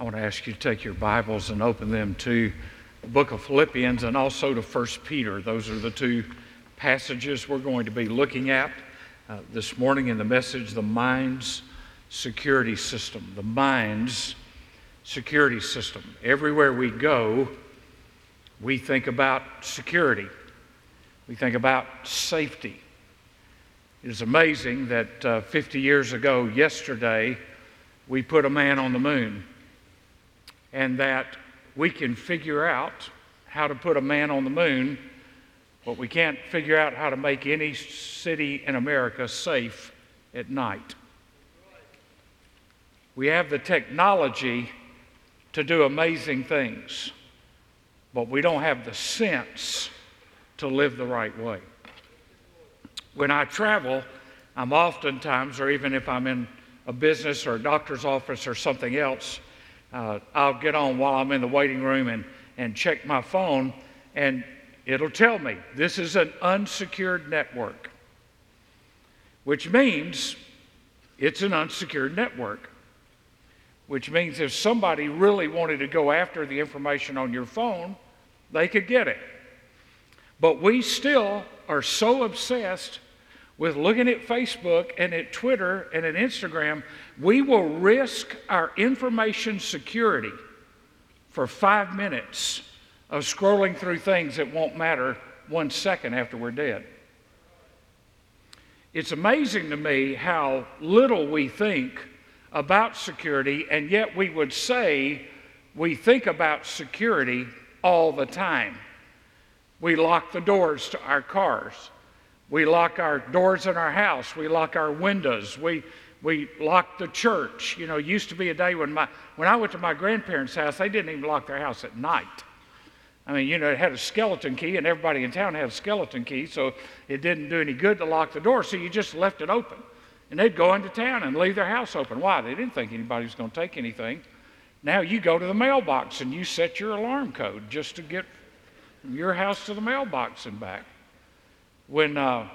I want to ask you to take your Bibles and open them to the book of Philippians and also to 1 Peter. Those are the two passages we're going to be looking at uh, this morning in the message The Mind's Security System. The Mind's Security System. Everywhere we go, we think about security, we think about safety. It is amazing that uh, 50 years ago, yesterday, we put a man on the moon and that we can figure out how to put a man on the moon, but we can't figure out how to make any city in America safe at night. We have the technology to do amazing things, but we don't have the sense to live the right way. When I travel, I'm oftentimes, or even if I'm in a business or a doctor's office or something else, uh, I'll get on while I'm in the waiting room and, and check my phone, and it'll tell me this is an unsecured network, which means it's an unsecured network, which means if somebody really wanted to go after the information on your phone, they could get it. But we still are so obsessed with looking at Facebook and at Twitter and at Instagram, we will risk our information security for five minutes of scrolling through things that won't matter one second after we're dead. It's amazing to me how little we think about security, and yet we would say we think about security all the time. We lock the doors to our cars. We lock our doors in our house. We lock our windows. We, we lock the church. You know, used to be a day when, my, when I went to my grandparents' house, they didn't even lock their house at night. I mean, you know, it had a skeleton key, and everybody in town had a skeleton key, so it didn't do any good to lock the door, so you just left it open. And they'd go into town and leave their house open. Why? They didn't think anybody was going to take anything. Now you go to the mailbox and you set your alarm code just to get from your house to the mailbox and back when, uh,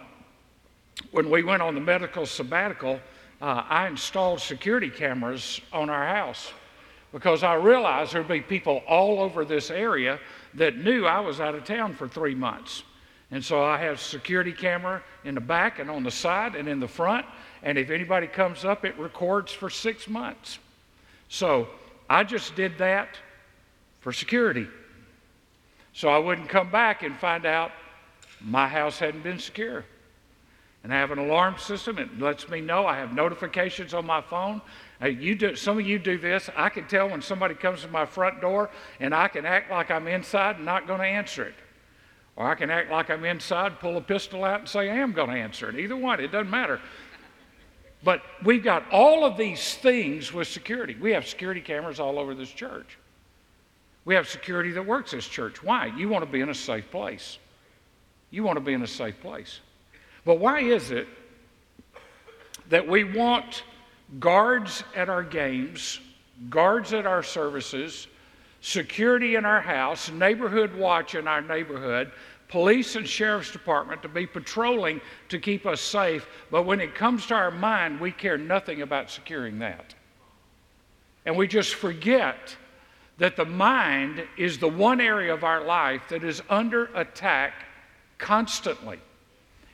when we went on the medical sabbatical, uh, I installed security cameras on our house because I realized there'd be people all over this area that knew I was out of town for three months. And so I have security camera in the back and on the side and in the front. And if anybody comes up, it records for six months. So I just did that for security. So I wouldn't come back and find out my house hadn't been secure. And I have an alarm system. It lets me know. I have notifications on my phone. you do, some of you do this. I can tell when somebody comes to my front door, and I can act like I'm inside and not going to answer it. Or I can act like I'm inside, pull a pistol out, and say I am going to answer it. Either one, it doesn't matter. But we've got all of these things with security. We have security cameras all over this church. We have security that works this church. Why? You want to be in a safe place. You want to be in a safe place. But why is it that we want guards at our games, guards at our services, security in our house, neighborhood watch in our neighborhood, police and sheriff's department to be patrolling to keep us safe, but when it comes to our mind, we care nothing about securing that. And we just forget that the mind is the one area of our life that is under attack constantly.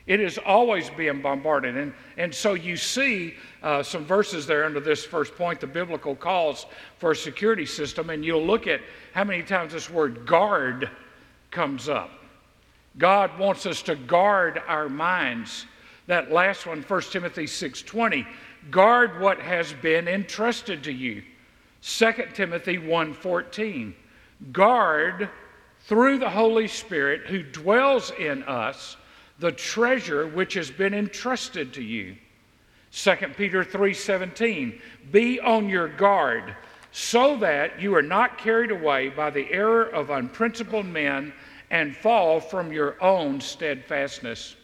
It is always being bombarded. And, and so you see uh, some verses there under this first point, the biblical calls for a security system, and you'll look at how many times this word guard comes up. God wants us to guard our minds. That last one, 1 Timothy 6:20, guard what has been entrusted to you. 2 Timothy 1:14, guard through the Holy Spirit who dwells in us the treasure which has been entrusted to you. 2 Peter 3:17 Be on your guard so that you are not carried away by the error of unprincipled men and fall from your own steadfastness.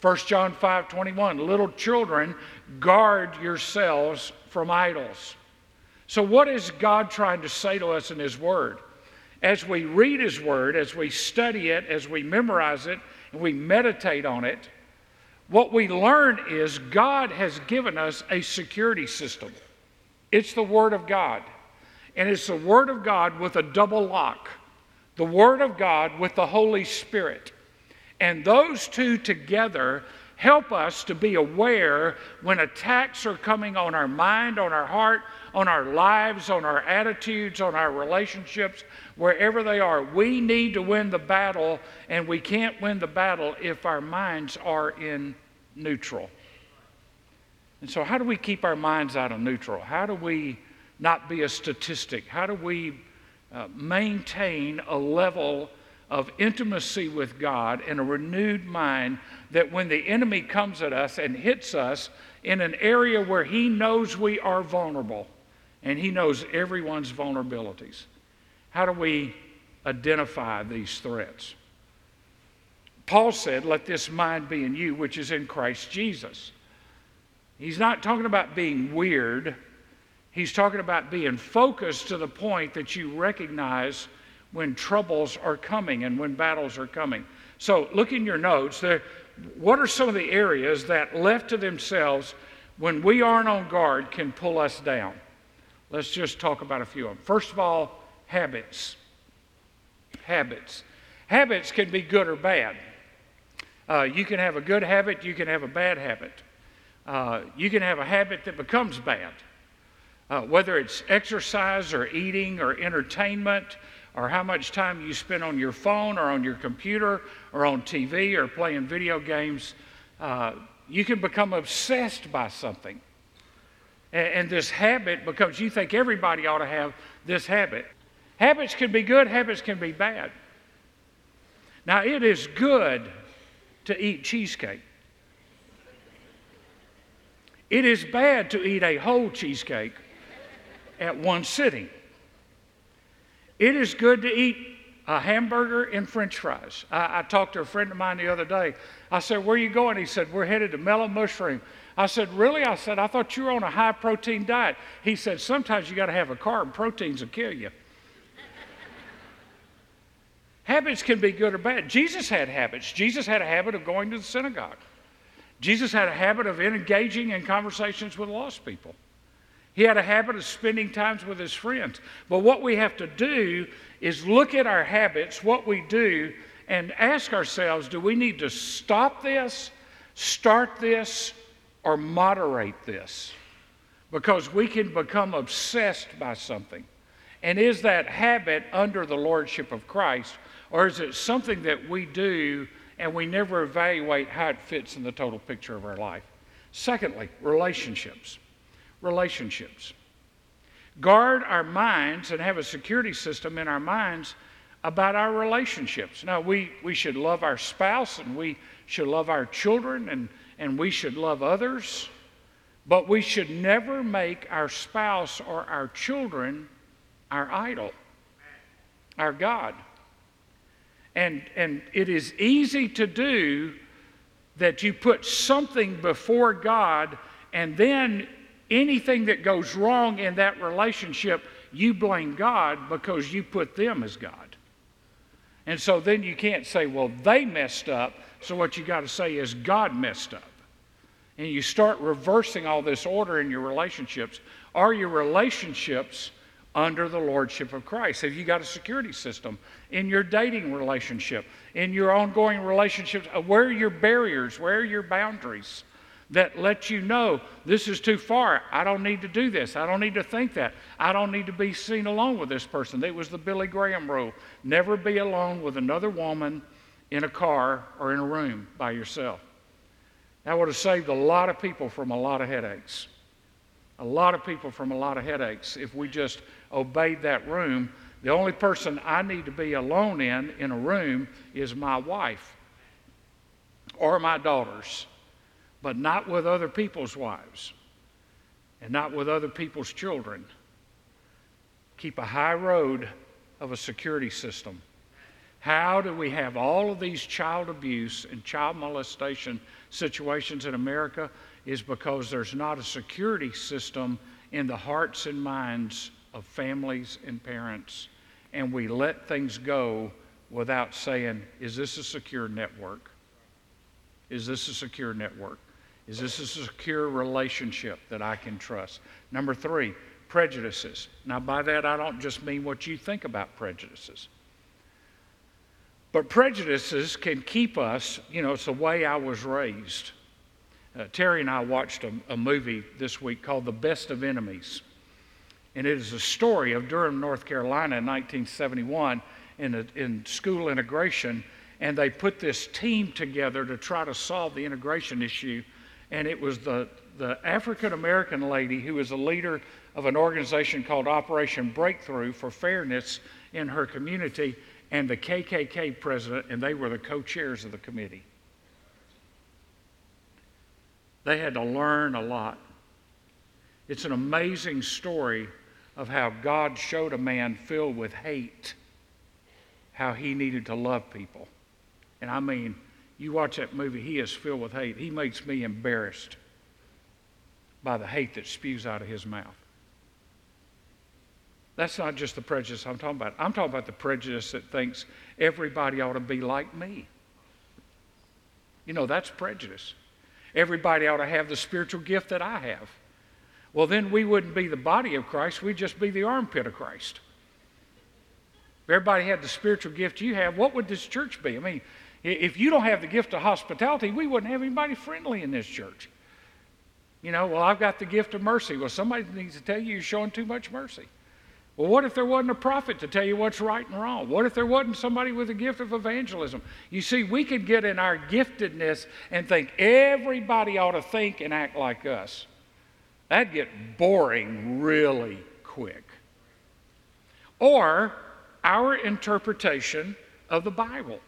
1 John 5:21 Little children guard yourselves from idols. So what is God trying to say to us in his word? As we read His Word, as we study it, as we memorize it, and we meditate on it, what we learn is God has given us a security system. It's the Word of God. and it's the Word of God with a double lock the Word of God with the Holy Spirit. And those two together help us to be aware when attacks are coming on our mind, on our heart, on our lives, on our attitudes, on our relationships, wherever they are. We need to win the battle, and we can't win the battle if our minds are in neutral. And so, how do we keep our minds out of neutral? How do we not be a statistic? How do we uh, maintain a level of intimacy with God and a renewed mind that when the enemy comes at us and hits us in an area where he knows we are vulnerable and he knows everyone's vulnerabilities, how do we identify these threats? Paul said, Let this mind be in you, which is in Christ Jesus. He's not talking about being weird. He's talking about being focused to the point that you recognize when troubles are coming and when battles are coming. So, look in your notes. There, what are some of the areas that, left to themselves, when we aren't on guard, can pull us down? Let's just talk about a few of them. First of all, habits. Habits. Habits can be good or bad. Uh, you can have a good habit, you can have a bad habit. Uh, you can have a habit that becomes bad. Uh, whether it's exercise or eating or entertainment or how much time you spend on your phone or on your computer or on TV or playing video games, uh, you can become obsessed by something. And, and this habit becomes, you think everybody ought to have this habit. Habits can be good, habits can be bad. Now, it is good to eat cheesecake. It is bad to eat a whole cheesecake at one sitting. It is good to eat a hamburger and french fries. I, I, talked to a friend of mine the other day. I said, Where are you going? He said, We're headed to Mellow Mushroom. I said, Really? I said, I thought you were on a high protein diet. He said, Sometimes you got to have a carb, proteins will kill you. habits can be good or bad. Jesus had habits. Jesus had a habit of going to the synagogue. Jesus had a habit of engaging in conversations with lost people. He had a habit of spending times with his friends. But what we have to do is look at our habits, what we do, and ask ourselves do we need to stop this, start this, or moderate this? Because we can become obsessed by something. And is that habit under the lordship of Christ, or is it something that we do and we never evaluate how it fits in the total picture of our life? Secondly, relationships relationships. Guard our minds and have a security system in our minds about our relationships. Now, we, we should love our spouse and we should love our children and, and we should love others, but we should never make our spouse or our children our idol, our God. And, and it is easy to do that you put something before God and then anything that goes wrong in that relationship, you blame God because you put them as God. And so then you can't say, well, they messed up. So what you got to say is, God messed up. And you start reversing all this order in your relationships. Are your relationships under the lordship of Christ? Have you got a security system in your dating relationship, in your ongoing relationships? Where are your barriers? Where are your boundaries? That let you know this is too far. I don't need to do this. I don't need to think that. I don't need to be seen alone with this person. It was the Billy Graham rule never be alone with another woman in a car or in a room by yourself. That would have saved a lot of people from a lot of headaches. A lot of people from a lot of headaches if we just obeyed that room. The only person I need to be alone in in a room is my wife or my daughters but not with other people's wives and not with other people's children. Keep a high road of a security system. How do we have all of these child abuse and child molestation situations in America? Is because there's not a security system in the hearts and minds of families and parents. And we let things go without saying, Is this a secure network? Is this a secure network? Is this a secure relationship that I can trust? Number three, prejudices. Now, by that, I don't just mean what you think about prejudices. But prejudices can keep us, you know, it's the way I was raised. Uh, Terry and I watched a, a movie this week called The Best of Enemies. And it is a story of Durham, North Carolina in 1971 in, a, in school integration. And they put this team together to try to solve the integration issue. And it was the, the African American lady who was a leader of an organization called Operation Breakthrough for Fairness in her community and the KKK president, and they were the co chairs of the committee. They had to learn a lot. It's an amazing story of how God showed a man filled with hate how he needed to love people. And I mean, you watch that movie, he is filled with hate. He makes me embarrassed by the hate that spews out of his mouth. That's not just the prejudice I'm talking about. I'm talking about the prejudice that thinks everybody ought to be like me. You know, that's prejudice. Everybody ought to have the spiritual gift that I have. Well, then we wouldn't be the body of Christ, we'd just be the armpit of Christ. If everybody had the spiritual gift you have, what would this church be? I mean, if you don't have the gift of hospitality, we wouldn't have anybody friendly in this church. You know, well, I've got the gift of mercy. Well, somebody needs to tell you you're showing too much mercy. Well, what if there wasn't a prophet to tell you what's right and wrong? What if there wasn't somebody with a gift of evangelism? You see, we could get in our giftedness and think everybody ought to think and act like us. That'd get boring really quick. Or our interpretation of the Bible.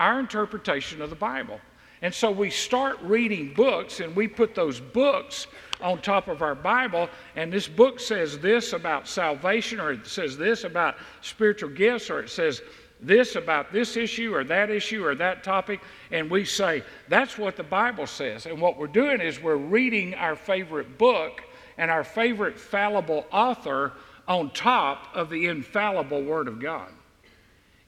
Our interpretation of the Bible. And so we start reading books and we put those books on top of our Bible, and this book says this about salvation, or it says this about spiritual gifts, or it says this about this issue or that issue or that topic, and we say, that's what the Bible says. And what we're doing is we're reading our favorite book and our favorite fallible author on top of the infallible Word of God.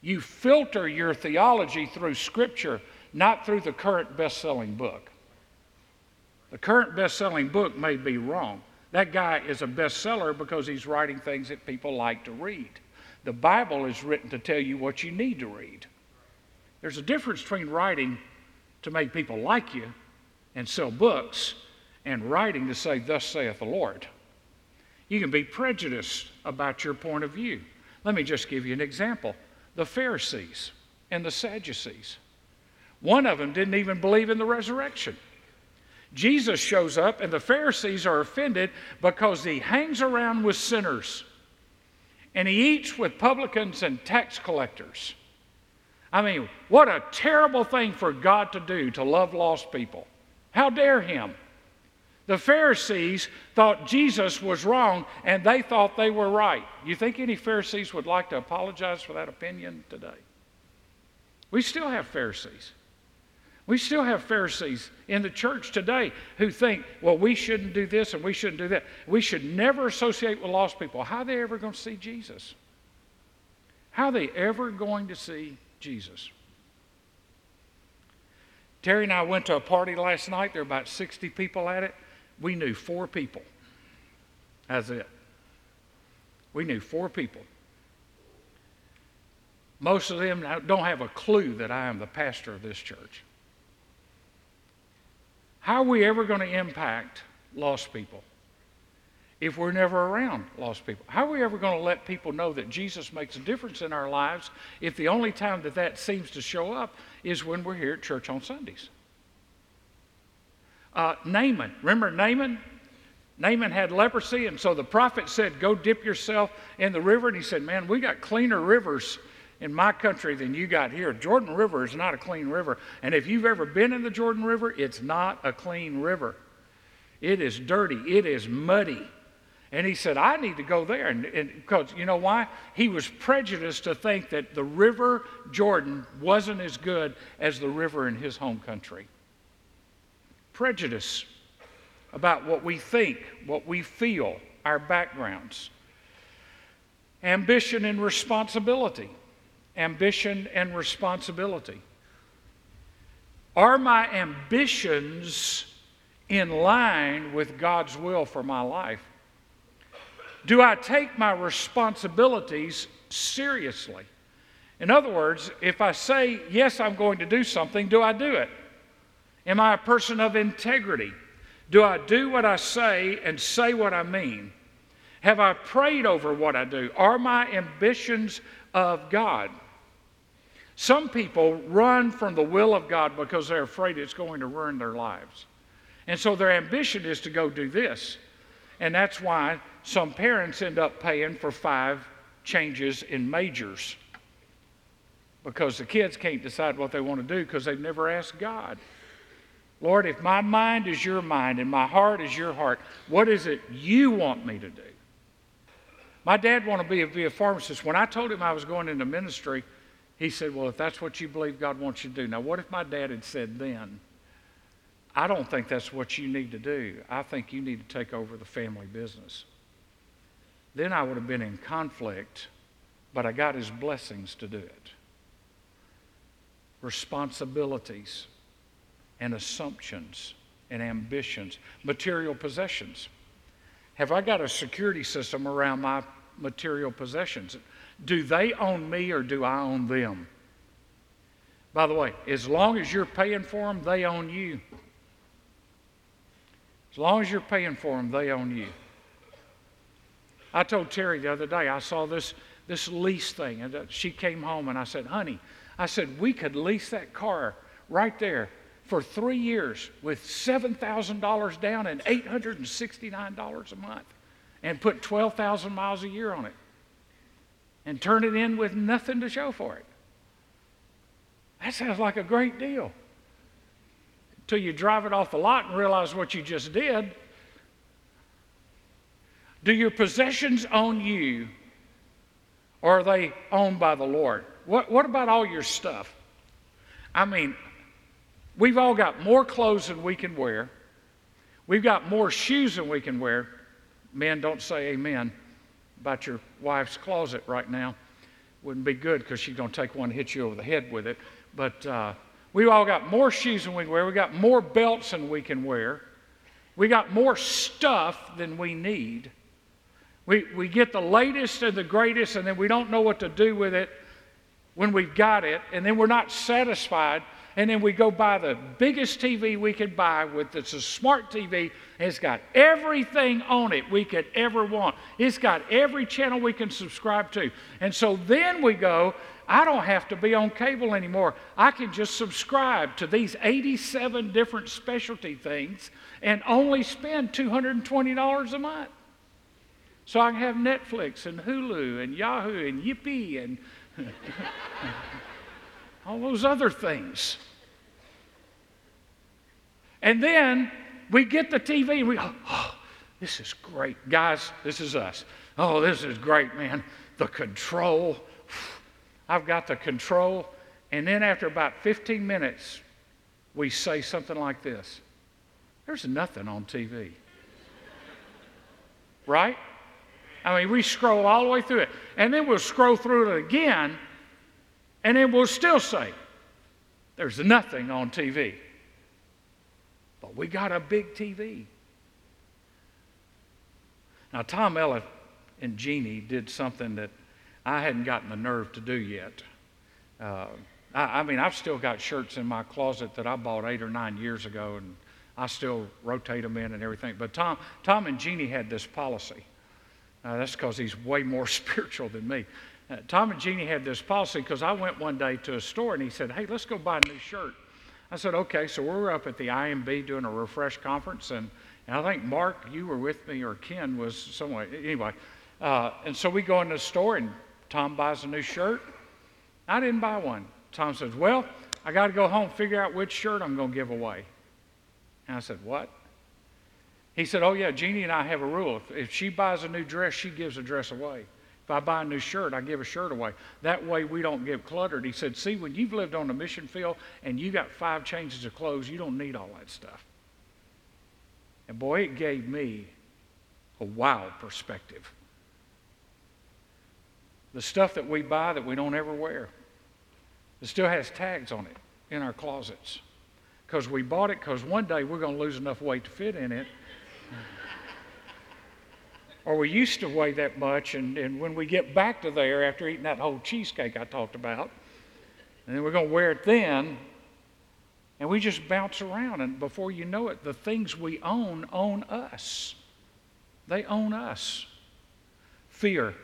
You filter your theology through Scripture, not through the current best selling book. The current best selling book may be wrong. That guy is a bestseller because he's writing things that people like to read. The Bible is written to tell you what you need to read. There's a difference between writing to make people like you and sell books and writing to say, Thus saith the Lord. You can be prejudiced about your point of view. Let me just give you an example the Pharisees and the Sadducees. One of them didn't even believe in the resurrection. Jesus shows up, and the Pharisees are offended because he hangs around with sinners and he eats with publicans and tax collectors. I mean, what a terrible thing for God to do to love lost people. How dare him? The Pharisees thought Jesus was wrong and they thought they were right. You think any Pharisees would like to apologize for that opinion today? We still have Pharisees. We still have Pharisees in the church today who think, well, we shouldn't do this and we shouldn't do that. We should never associate with lost people. How are they ever going to see Jesus? How are they ever going to see Jesus? Terry and I went to a party last night. There were about 60 people at it. We knew four people. That's it. We knew four people. Most of them don't have a clue that I am the pastor of this church. How are we ever going to impact lost people if we're never around lost people? How are we ever going to let people know that Jesus makes a difference in our lives if the only time that that seems to show up is when we're here at church on Sundays? Uh, Naaman, remember Naaman? Naaman had leprosy, and so the prophet said, Go dip yourself in the river. And he said, Man, we got cleaner rivers in my country than you got here. Jordan River is not a clean river. And if you've ever been in the Jordan River, it's not a clean river. It is dirty, it is muddy. And he said, I need to go there. And, and because you know why? He was prejudiced to think that the river Jordan wasn't as good as the river in his home country. Prejudice about what we think, what we feel, our backgrounds. Ambition and responsibility ambition and responsibility? Are my ambitions in line with God's will for my life? do I take my responsibilities seriously? In other words, if I say, yes, I'm going to do something, do I do it? Am I a person of integrity? Do I do what I say and say what I mean? Have I prayed over what I do? Are my ambitions of God? Some people run from the will of God because they're afraid it's going to ruin their lives. And so their ambition is to go do this. And that's why some parents end up paying for five changes in majors because the kids can't decide what they want to do because they've never asked God. Lord, if my mind is your mind and my heart is your heart, what is it you want me to do? My dad wanted to be a, be a pharmacist. When I told him I was going into ministry, he said, Well, if that's what you believe God wants you to do. Now, what if my dad had said then, I don't think that's what you need to do. I think you need to take over the family business. Then I would have been in conflict, but I got his blessings to do it. Responsibilities and assumptions and ambitions, material possessions. Have I got a security system around my material possessions? Do they own me or do I own them? By the way, as long as you're paying for them, they own you. As long as you're paying for them, they own you. I told Terry the other day, I saw this, this lease thing, and uh, she came home and I said, honey, I said, we could lease that car right there for three years with $7,000 down and $869 a month and put 12,000 miles a year on it and turn it in with nothing to show for it. That sounds like a great deal. Until you drive it off the lot and realize what you just did. Do your possessions own you or are they owned by the Lord? What, what about all your stuff? I mean, we've all got more clothes than we can wear. We've got more shoes than we can wear. Men, don't say amen about your wife's closet right now. Wouldn't be good because she's going to take one and hit you over the head with it. But uh, we've all got more shoes than we can wear. We've got more belts than we can wear. We got more stuff than we need. We, we get the latest and the greatest, and then we don't know what to do with it when we've got it, and then we're not satisfied, and then we go buy the biggest TV we could buy with it's a smart TV, it's got everything on it we could ever want. It's got every channel we can subscribe to. And so then we go, I don't have to be on cable anymore. I can just subscribe to these 87 different specialty things and only spend $220 a month. So I can have Netflix and Hulu and Yahoo and Yippee and all those other things. And then we get the TV and we go, oh, this is great. Guys, this is us. Oh, this is great, man. The control. I've got the control. And then after about 15 minutes, we say something like this There's nothing on TV. Right? I mean, we scroll all the way through it. And then we'll scroll through it again, and then we'll still say, There's nothing on TV. But we got a big TV. Now, Tom Elliott and Jeannie did something that I hadn't gotten the nerve to do yet. Uh, I, I mean, I've still got shirts in my closet that I bought eight or nine years ago, and I still rotate them in and everything. But Tom, Tom and Jeannie had this policy. Uh, that's because he's way more spiritual than me. Tom and Jeannie had this policy because I went one day to a store and he said, Hey, let's go buy a new shirt. I said, Okay. So we were up at the IMB doing a refresh conference, and, and I think Mark, you were with me, or Ken was somewhere. Anyway, uh, and so we go into the store and Tom buys a new shirt. I didn't buy one. Tom says, Well, I got to go home figure out which shirt I'm going to give away. And I said, What? He said, Oh, yeah, Jeannie and I have a rule. If, if she buys a new dress, she gives a dress away. If I buy a new shirt, I give a shirt away. That way we don't get cluttered. He said, See, when you've lived on a mission field and you got five changes of clothes, you don't need all that stuff. And boy, it gave me a wild perspective. The stuff that we buy that we don't ever wear, it still has tags on it in our closets. Because we bought it because one day we're going to lose enough weight to fit in it or we used to weigh that much. And, and when we get back to there after eating that whole cheesecake I talked about, and then we're going to wear it then, and we just bounce around. And before you know it, the things we own own us. They own us. Fear.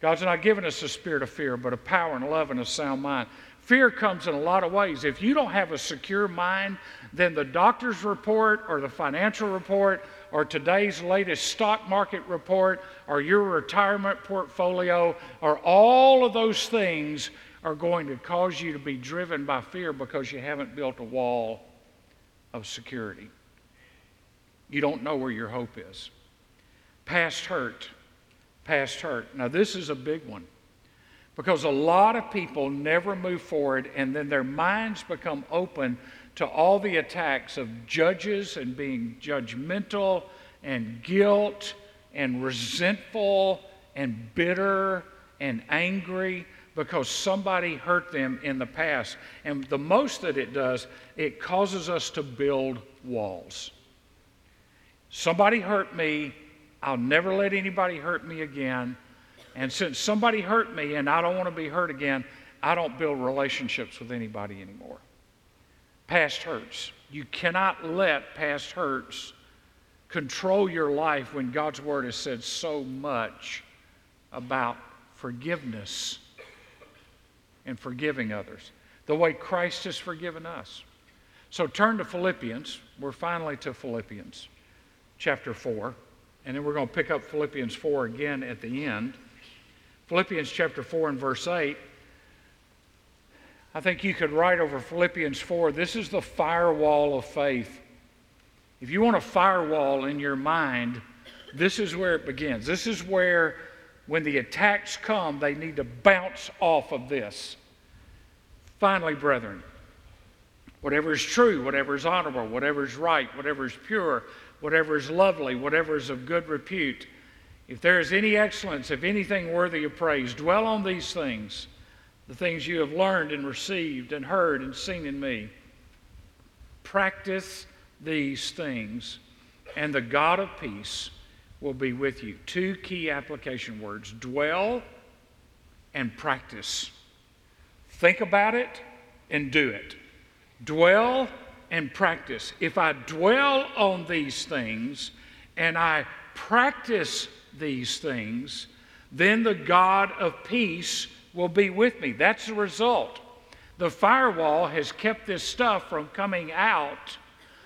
God's not given us a spirit of fear, but a power and love and a sound mind. Fear comes in a lot of ways. If you don't have a secure mind, then the doctor's report or the financial report or today's latest stock market report or your retirement portfolio or all of those things are going to cause you to be driven by fear because you haven't built a wall of security. You don't know where your hope is. Past hurt. Past hurt. Now, this is a big one. Because a lot of people never move forward, and then their minds become open to all the attacks of judges and being judgmental and guilt and resentful and bitter and angry because somebody hurt them in the past. And the most that it does, it causes us to build walls. Somebody hurt me. I'll never let anybody hurt me again. And since somebody hurt me and I don't want to be hurt again, I don't build relationships with anybody anymore. Past hurts. You cannot let past hurts control your life when God's Word has said so much about forgiveness and forgiving others, the way Christ has forgiven us. So turn to Philippians. We're finally to Philippians chapter 4. And then we're going to pick up Philippians 4 again at the end. Philippians chapter 4 and verse 8. I think you could write over Philippians 4 this is the firewall of faith. If you want a firewall in your mind, this is where it begins. This is where, when the attacks come, they need to bounce off of this. Finally, brethren, whatever is true, whatever is honorable, whatever is right, whatever is pure, whatever is lovely, whatever is of good repute if there is any excellence, if anything worthy of praise, dwell on these things, the things you have learned and received and heard and seen in me. Practice these things, and the God of peace will be with you. Two key application words dwell and practice. Think about it and do it. Dwell and practice. If I dwell on these things and I practice these things, then the God of peace will be with me. That's the result. The firewall has kept this stuff from coming out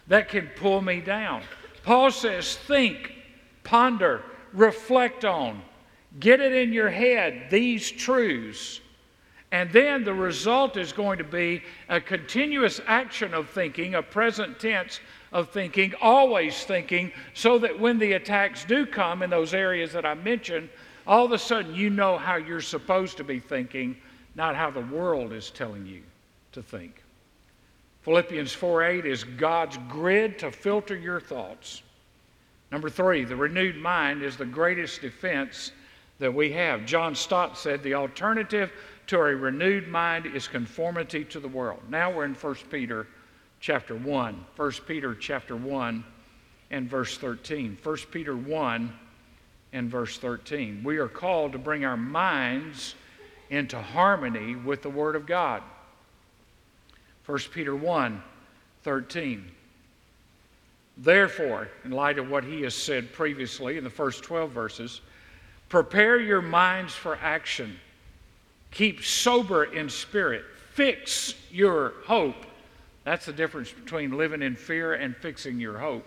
that can pull me down. Paul says, think, ponder, reflect on, get it in your head, these truths. And then the result is going to be a continuous action of thinking, a present tense of thinking, always thinking, so that when the attacks do come in those areas that I mentioned, all of a sudden you know how you're supposed to be thinking, not how the world is telling you to think. Philippians 4:8 is God's grid to filter your thoughts. Number three, the renewed mind is the greatest defense that we have. John Stott said the alternative to a renewed mind is conformity to the world. Now we're in 1 Peter chapter 1. 1 Peter chapter 1 and verse 13. 1 Peter 1 and verse 13. We are called to bring our minds into harmony with the Word of God. 1 Peter 1 13. Therefore, in light of what he has said previously in the first 12 verses, prepare your minds for action. Keep sober in spirit. Fix your hope that's the difference between living in fear and fixing your hope.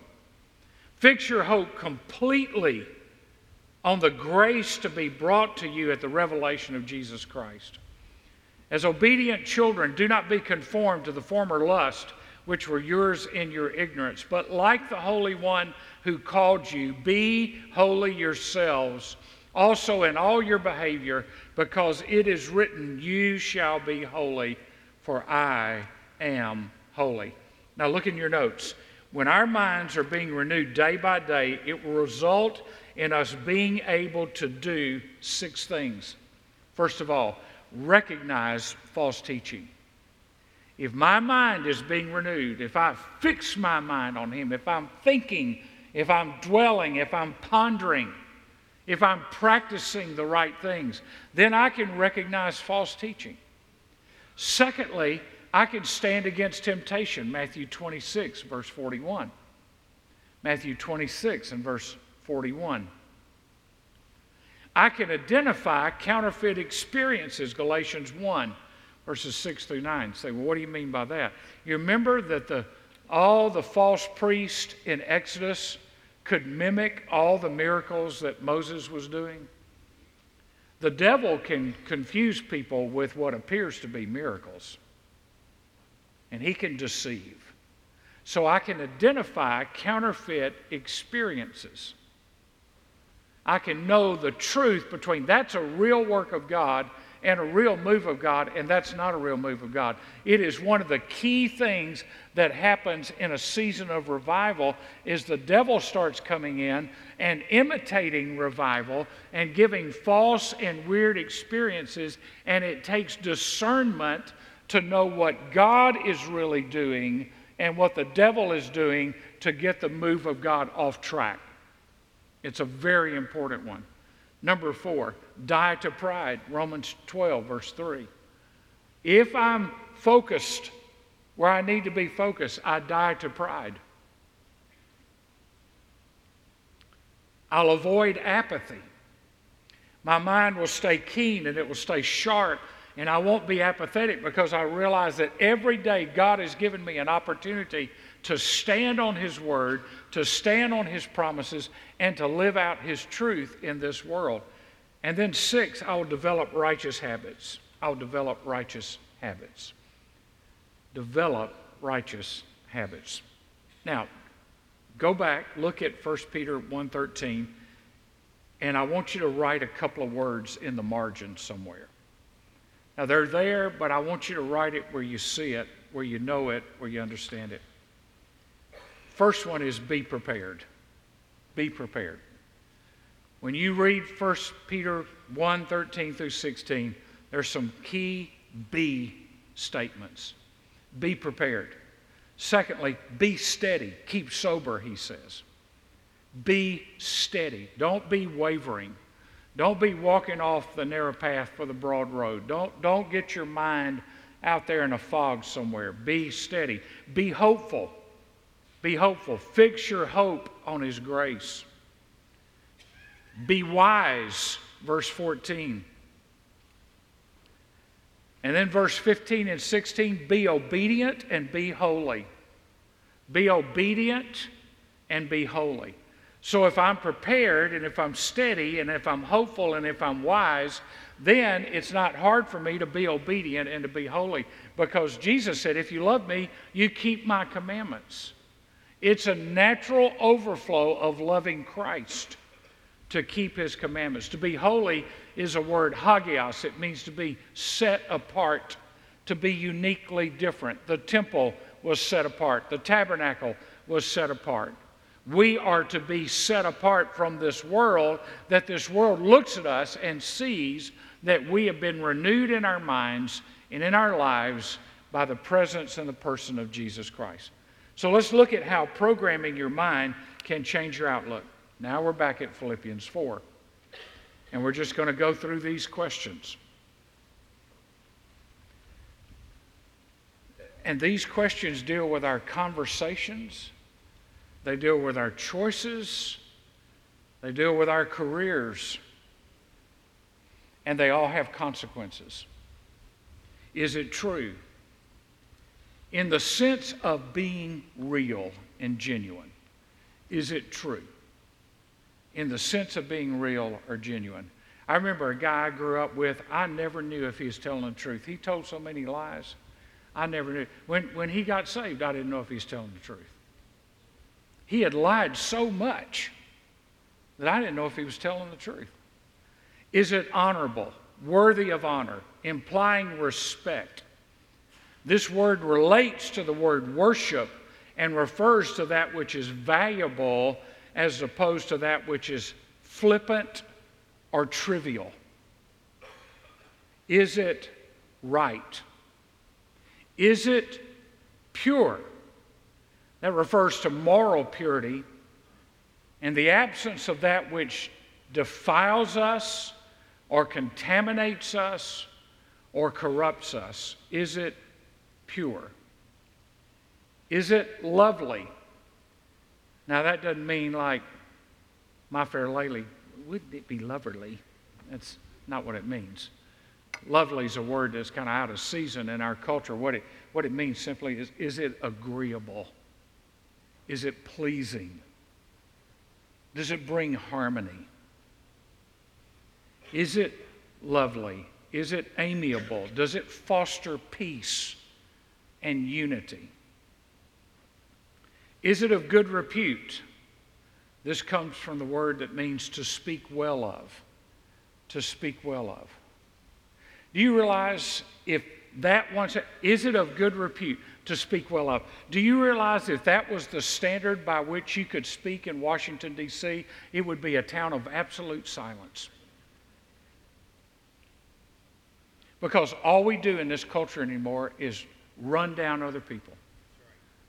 Fix your hope completely on the grace to be brought to you at the revelation of Jesus Christ. As obedient children, do not be conformed to the former lust which were yours in your ignorance, but like the Holy One who called you, be holy yourselves also in all your behavior, because it is written, You shall be holy, for I am holy. Now, look in your notes. When our minds are being renewed day by day, it will result in us being able to do six things. First of all, recognize false teaching. If my mind is being renewed, if I fix my mind on Him, if I'm thinking, if I'm dwelling, if I'm pondering, if I'm practicing the right things, then I can recognize false teaching. Secondly, I can stand against temptation, Matthew 26, verse 41. Matthew 26 and verse 41. I can identify counterfeit experiences, Galatians 1, verses 6 through 9. Say, well, what do you mean by that? You remember that the, all the false priests in Exodus could mimic all the miracles that Moses was doing? The devil can confuse people with what appears to be miracles, and he can deceive. So I can identify counterfeit experiences. I can know the truth between that's a real work of God and a real move of God, and that's not a real move of God. It is one of the key things that happens in a season of revival is the devil starts coming in and imitating revival and giving false and weird experiences, and it takes discernment to know what God is really doing and what the devil is doing to get the move of God off track. It's a very important one. Number four, die to pride. Romans 12, verse 3. If I'm focused where I need to be focused, I die to pride. I'll avoid apathy. My mind will stay keen and it will stay sharp, and I won't be apathetic because I realize that every day God has given me an opportunity to stand on His Word, to stand on His promises, and to live out His truth in this world. And then, six, I will develop righteous habits. I'll develop righteous habits. Develop righteous habits. Now, go back, look at 1 Peter 1.13, and I want you to write a couple of words in the margin somewhere. Now, they're there, but I want you to write it where you see it, where you know it, where you understand it. First one is be prepared. Be prepared. When you read 1 Peter 1 13 through 16, there's some key be statements. Be prepared. Secondly, be steady. Keep sober, he says. Be steady. Don't be wavering. Don't be walking off the narrow path for the broad road. Don't, don't get your mind out there in a fog somewhere. Be steady. Be hopeful. Be hopeful. Fix your hope on His grace. Be wise, verse 14. And then verse 15 and 16 be obedient and be holy. Be obedient and be holy. So if I'm prepared and if I'm steady and if I'm hopeful and if I'm wise, then it's not hard for me to be obedient and to be holy because Jesus said, If you love me, you keep my commandments. It's a natural overflow of loving Christ to keep his commandments. To be holy is a word, hagios. It means to be set apart, to be uniquely different. The temple was set apart, the tabernacle was set apart. We are to be set apart from this world, that this world looks at us and sees that we have been renewed in our minds and in our lives by the presence and the person of Jesus Christ. So let's look at how programming your mind can change your outlook. Now we're back at Philippians 4. And we're just going to go through these questions. And these questions deal with our conversations, they deal with our choices, they deal with our careers, and they all have consequences. Is it true in the sense of being real and genuine. Is it true? In the sense of being real or genuine. I remember a guy I grew up with, I never knew if he was telling the truth. He told so many lies. I never knew. When, when he got saved, I didn't know if he was telling the truth. He had lied so much that I didn't know if he was telling the truth. Is it honorable, worthy of honor, implying respect? This word relates to the word worship and refers to that which is valuable as opposed to that which is flippant or trivial. Is it right? Is it pure? That refers to moral purity and the absence of that which defiles us or contaminates us or corrupts us? Is it pure? Is it lovely? Now, that doesn't mean like My Fair Lady. Wouldn't it be loverly? That's not what it means. Lovely is a word that's kind of out of season in our culture. What it, what it means simply is is it agreeable? Is it pleasing? Does it bring harmony? Is it lovely? Is it amiable? Does it foster peace and unity? Is it of good repute? This comes from the word that means to speak well of. To speak well of. Do you realize if that once, is it of good repute to speak well of? Do you realize if that was the standard by which you could speak in Washington, D.C., it would be a town of absolute silence? Because all we do in this culture anymore is run down other people.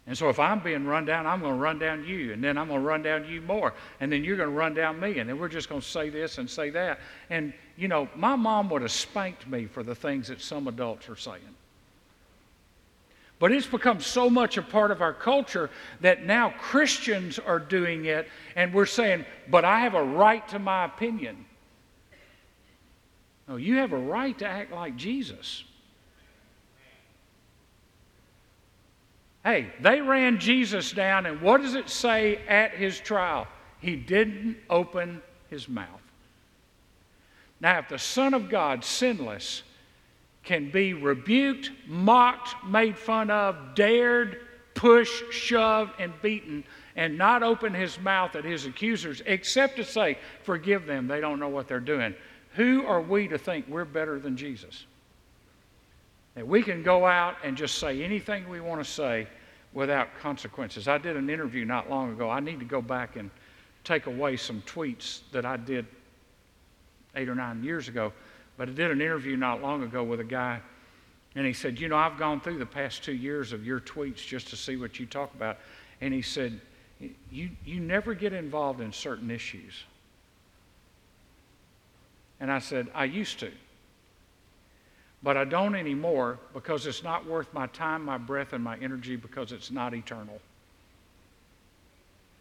And so if I'm being run down, I'm going to run down you, and then I'm going to run down you more, and then you're going to run down me, and then we're just going to say this and say that. And, you know, my mom would have spanked me for the things that some adults are saying. But it's become so much a part of our culture that now Christians are doing it, and we're saying, but I have a right to my opinion. No, you have a right to act like Jesus. Hey, they ran Jesus down, and what does it say at his trial? He didn't open his mouth. Now, if the Son of God, sinless, can be rebuked, mocked, made fun of, dared, pushed, shoved, and beaten, and not open his mouth at his accusers, except to say, Forgive them, they don't know what they're doing, who are we to think we're better than Jesus? That we can go out and just say anything we want to say without consequences. I did an interview not long ago. I need to go back and take away some tweets that I did eight or nine years ago. But I did an interview not long ago with a guy, and he said, You know, I've gone through the past two years of your tweets just to see what you talk about. And he said, You, you never get involved in certain issues. And I said, I used to. But I don't anymore because it's not worth my time, my breath, and my energy because it's not eternal.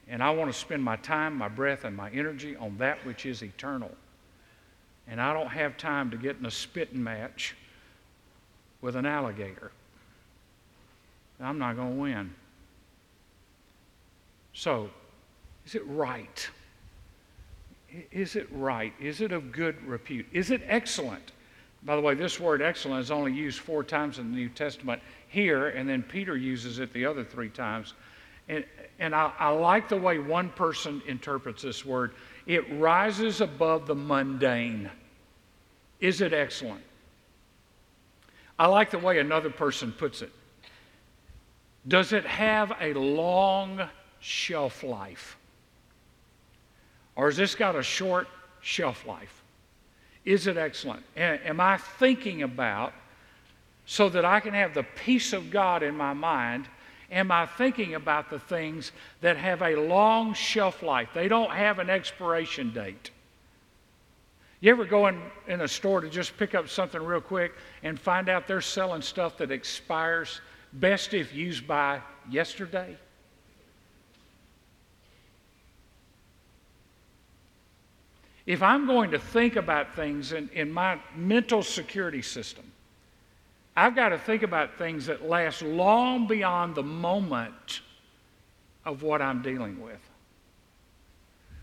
And I want to spend my time, my breath, and my energy on that which is eternal. And I don't have time to get in a spitting match with an alligator. I'm not going to win. So, is it right? Is it right? Is it of good repute? Is it excellent? By the way, this word excellent is only used four times in the New Testament here, and then Peter uses it the other three times. And, and I, I like the way one person interprets this word it rises above the mundane. Is it excellent? I like the way another person puts it. Does it have a long shelf life? Or has this got a short shelf life? Is it excellent? Am I thinking about so that I can have the peace of God in my mind? Am I thinking about the things that have a long shelf life? They don't have an expiration date. You ever go in, in a store to just pick up something real quick and find out they're selling stuff that expires best if used by yesterday? If I'm going to think about things in, in my mental security system, I've got to think about things that last long beyond the moment of what I'm dealing with.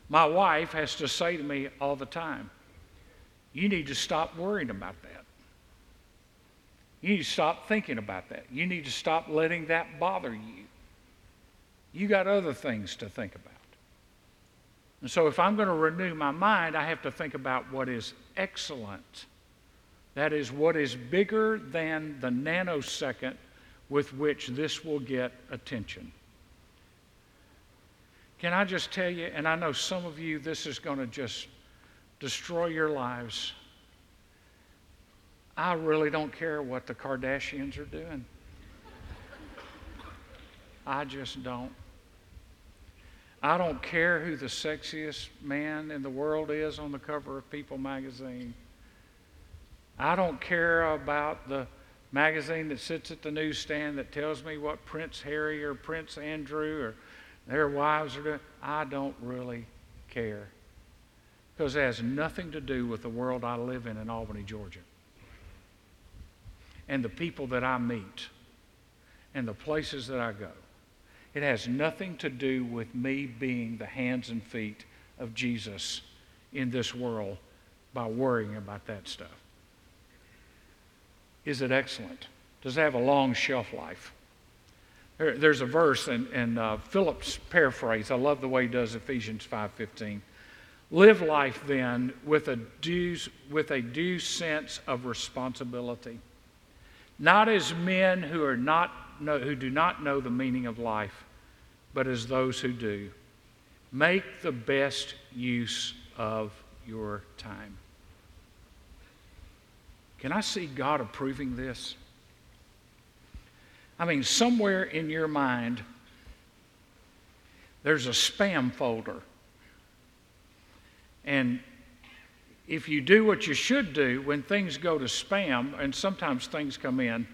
My wife has to say to me all the time, You need to stop worrying about that. You need to stop thinking about that. You need to stop letting that bother you. You got other things to think about. And so, if I'm going to renew my mind, I have to think about what is excellent. That is, what is bigger than the nanosecond with which this will get attention. Can I just tell you, and I know some of you, this is going to just destroy your lives. I really don't care what the Kardashians are doing. I just don't. I don't care who the sexiest man in the world is on the cover of People magazine. I don't care about the magazine that sits at the newsstand that tells me what Prince Harry or Prince Andrew or their wives are doing. I don't really care because it has nothing to do with the world I live in in Albany, Georgia, and the people that I meet and the places that I go. It has nothing to do with me being the hands and feet of Jesus in this world by worrying about that stuff. Is it excellent? Does it have a long shelf life? There, there's a verse in, in uh, Phillips' paraphrase. I love the way he does Ephesians 5.15. Live life then with a due, with a due sense of responsibility, not as men who are not know, who do not know the meaning of life, but as those who do. Make the best use of your time. Can I see God approving this? I mean, somewhere in your mind, there's a spam folder. And if you do what you should do when things go to spam, and sometimes things come in,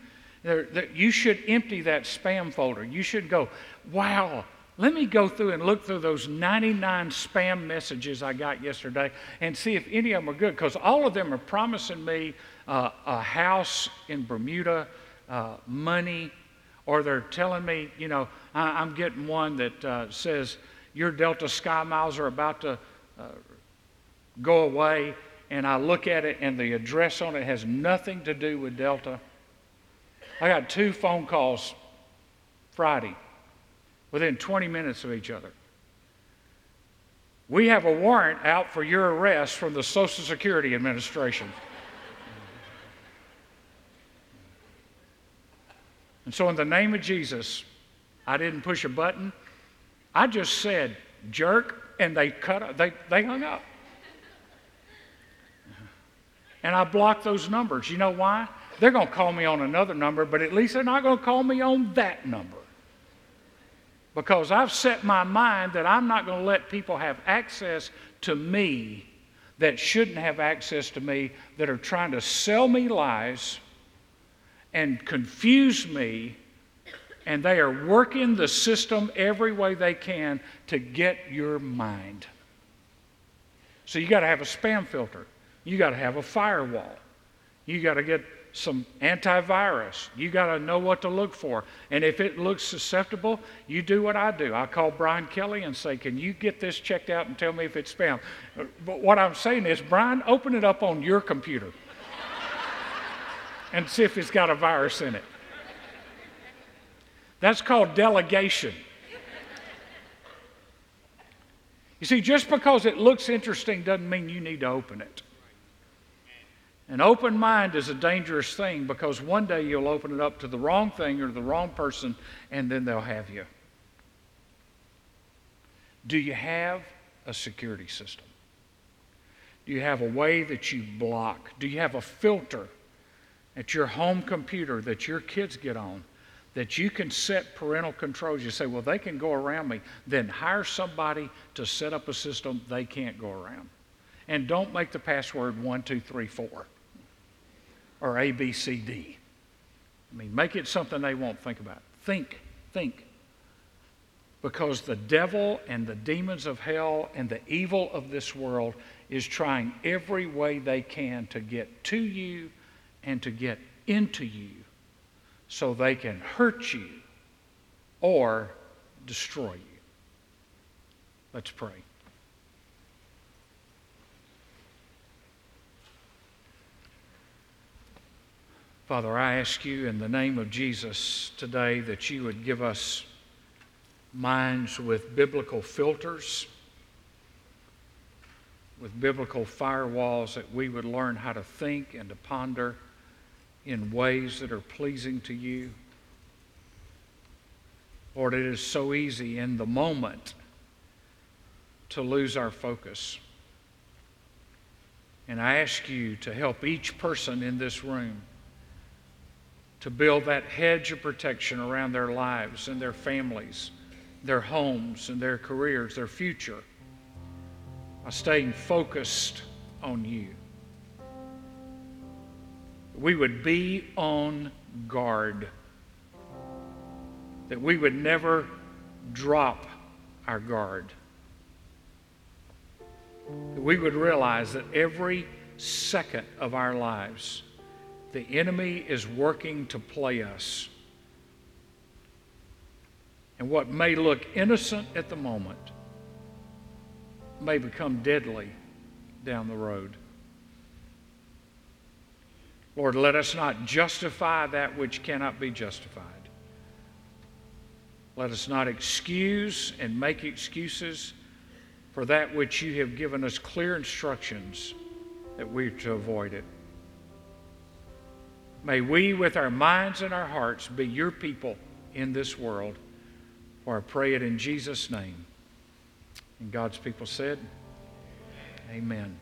you should empty that spam folder. You should go, wow, let me go through and look through those 99 spam messages I got yesterday and see if any of them are good, because all of them are promising me uh, a house in Bermuda, uh, money, or they're telling me, you know, I, am getting one that uh, says your Delta Sky Miles are about to uh, go away, and I look at it and the address on it has nothing to do with Delta. I got two phone calls Friday within 20 minutes of each other. We have a warrant out for your arrest from the Social Security Administration. and so, in the name of Jesus, I didn't push a button. I just said, jerk, and they cut they, they hung up. And I blocked those numbers. You know why? They're going to call me on another number, but at least they're not going to call me on that number. Because I've set my mind that I'm not going to let people have access to me that shouldn't have access to me, that are trying to sell me lies and confuse me, and they are working the system every way they can to get your mind. So you got to have a spam filter. You got to have a firewall. You got to get some antivirus. You got to know what to look for. And if it looks susceptible, you do what I do. I call Brian Kelly and say, Can you get this checked out and tell me if it's spam? But what I'm saying is, Brian, open it up on your computer and see if it's got a virus in it. That's called delegation. You see, just because it looks interesting doesn't mean you need to open it. An open mind is a dangerous thing because one day you'll open it up to the wrong thing or the wrong person, and then they'll have you. Do you have a security system? Do you have a way that you block? Do you have a filter at your home computer that your kids get on that you can set parental controls? You say, well, they can go around me. Then hire somebody to set up a system they can't go around. And don't make the password one, two, three, four or A, B, C, D. I mean, make it something they won't think about. Think, think. Because the devil and the demons of hell and the evil of this world is trying every way they can to get to you and to get into you so they can hurt you or destroy you. Let's pray. Father, I ask you in the name of Jesus today that you would give us minds with biblical filters, with biblical firewalls, that we would learn how to think and to ponder in ways that are pleasing to you. Lord, it is so easy in the moment to lose our focus. And I ask you to help each person in this room to build that hedge of protection around their lives and their families their homes and their careers, their future, by staying focused on you. We would be on guard, that we would never drop our guard. That we would realize that every second of our lives, the enemy is working to play us. And what may look innocent at the moment may become deadly down the road. Lord, let us not justify that which cannot be justified. Let us not excuse and make excuses for that which you have given us clear instructions that we're to avoid it. May we, with our minds and our hearts, be your people in this world. For I pray it in Jesus' name. And God's people said, Amen.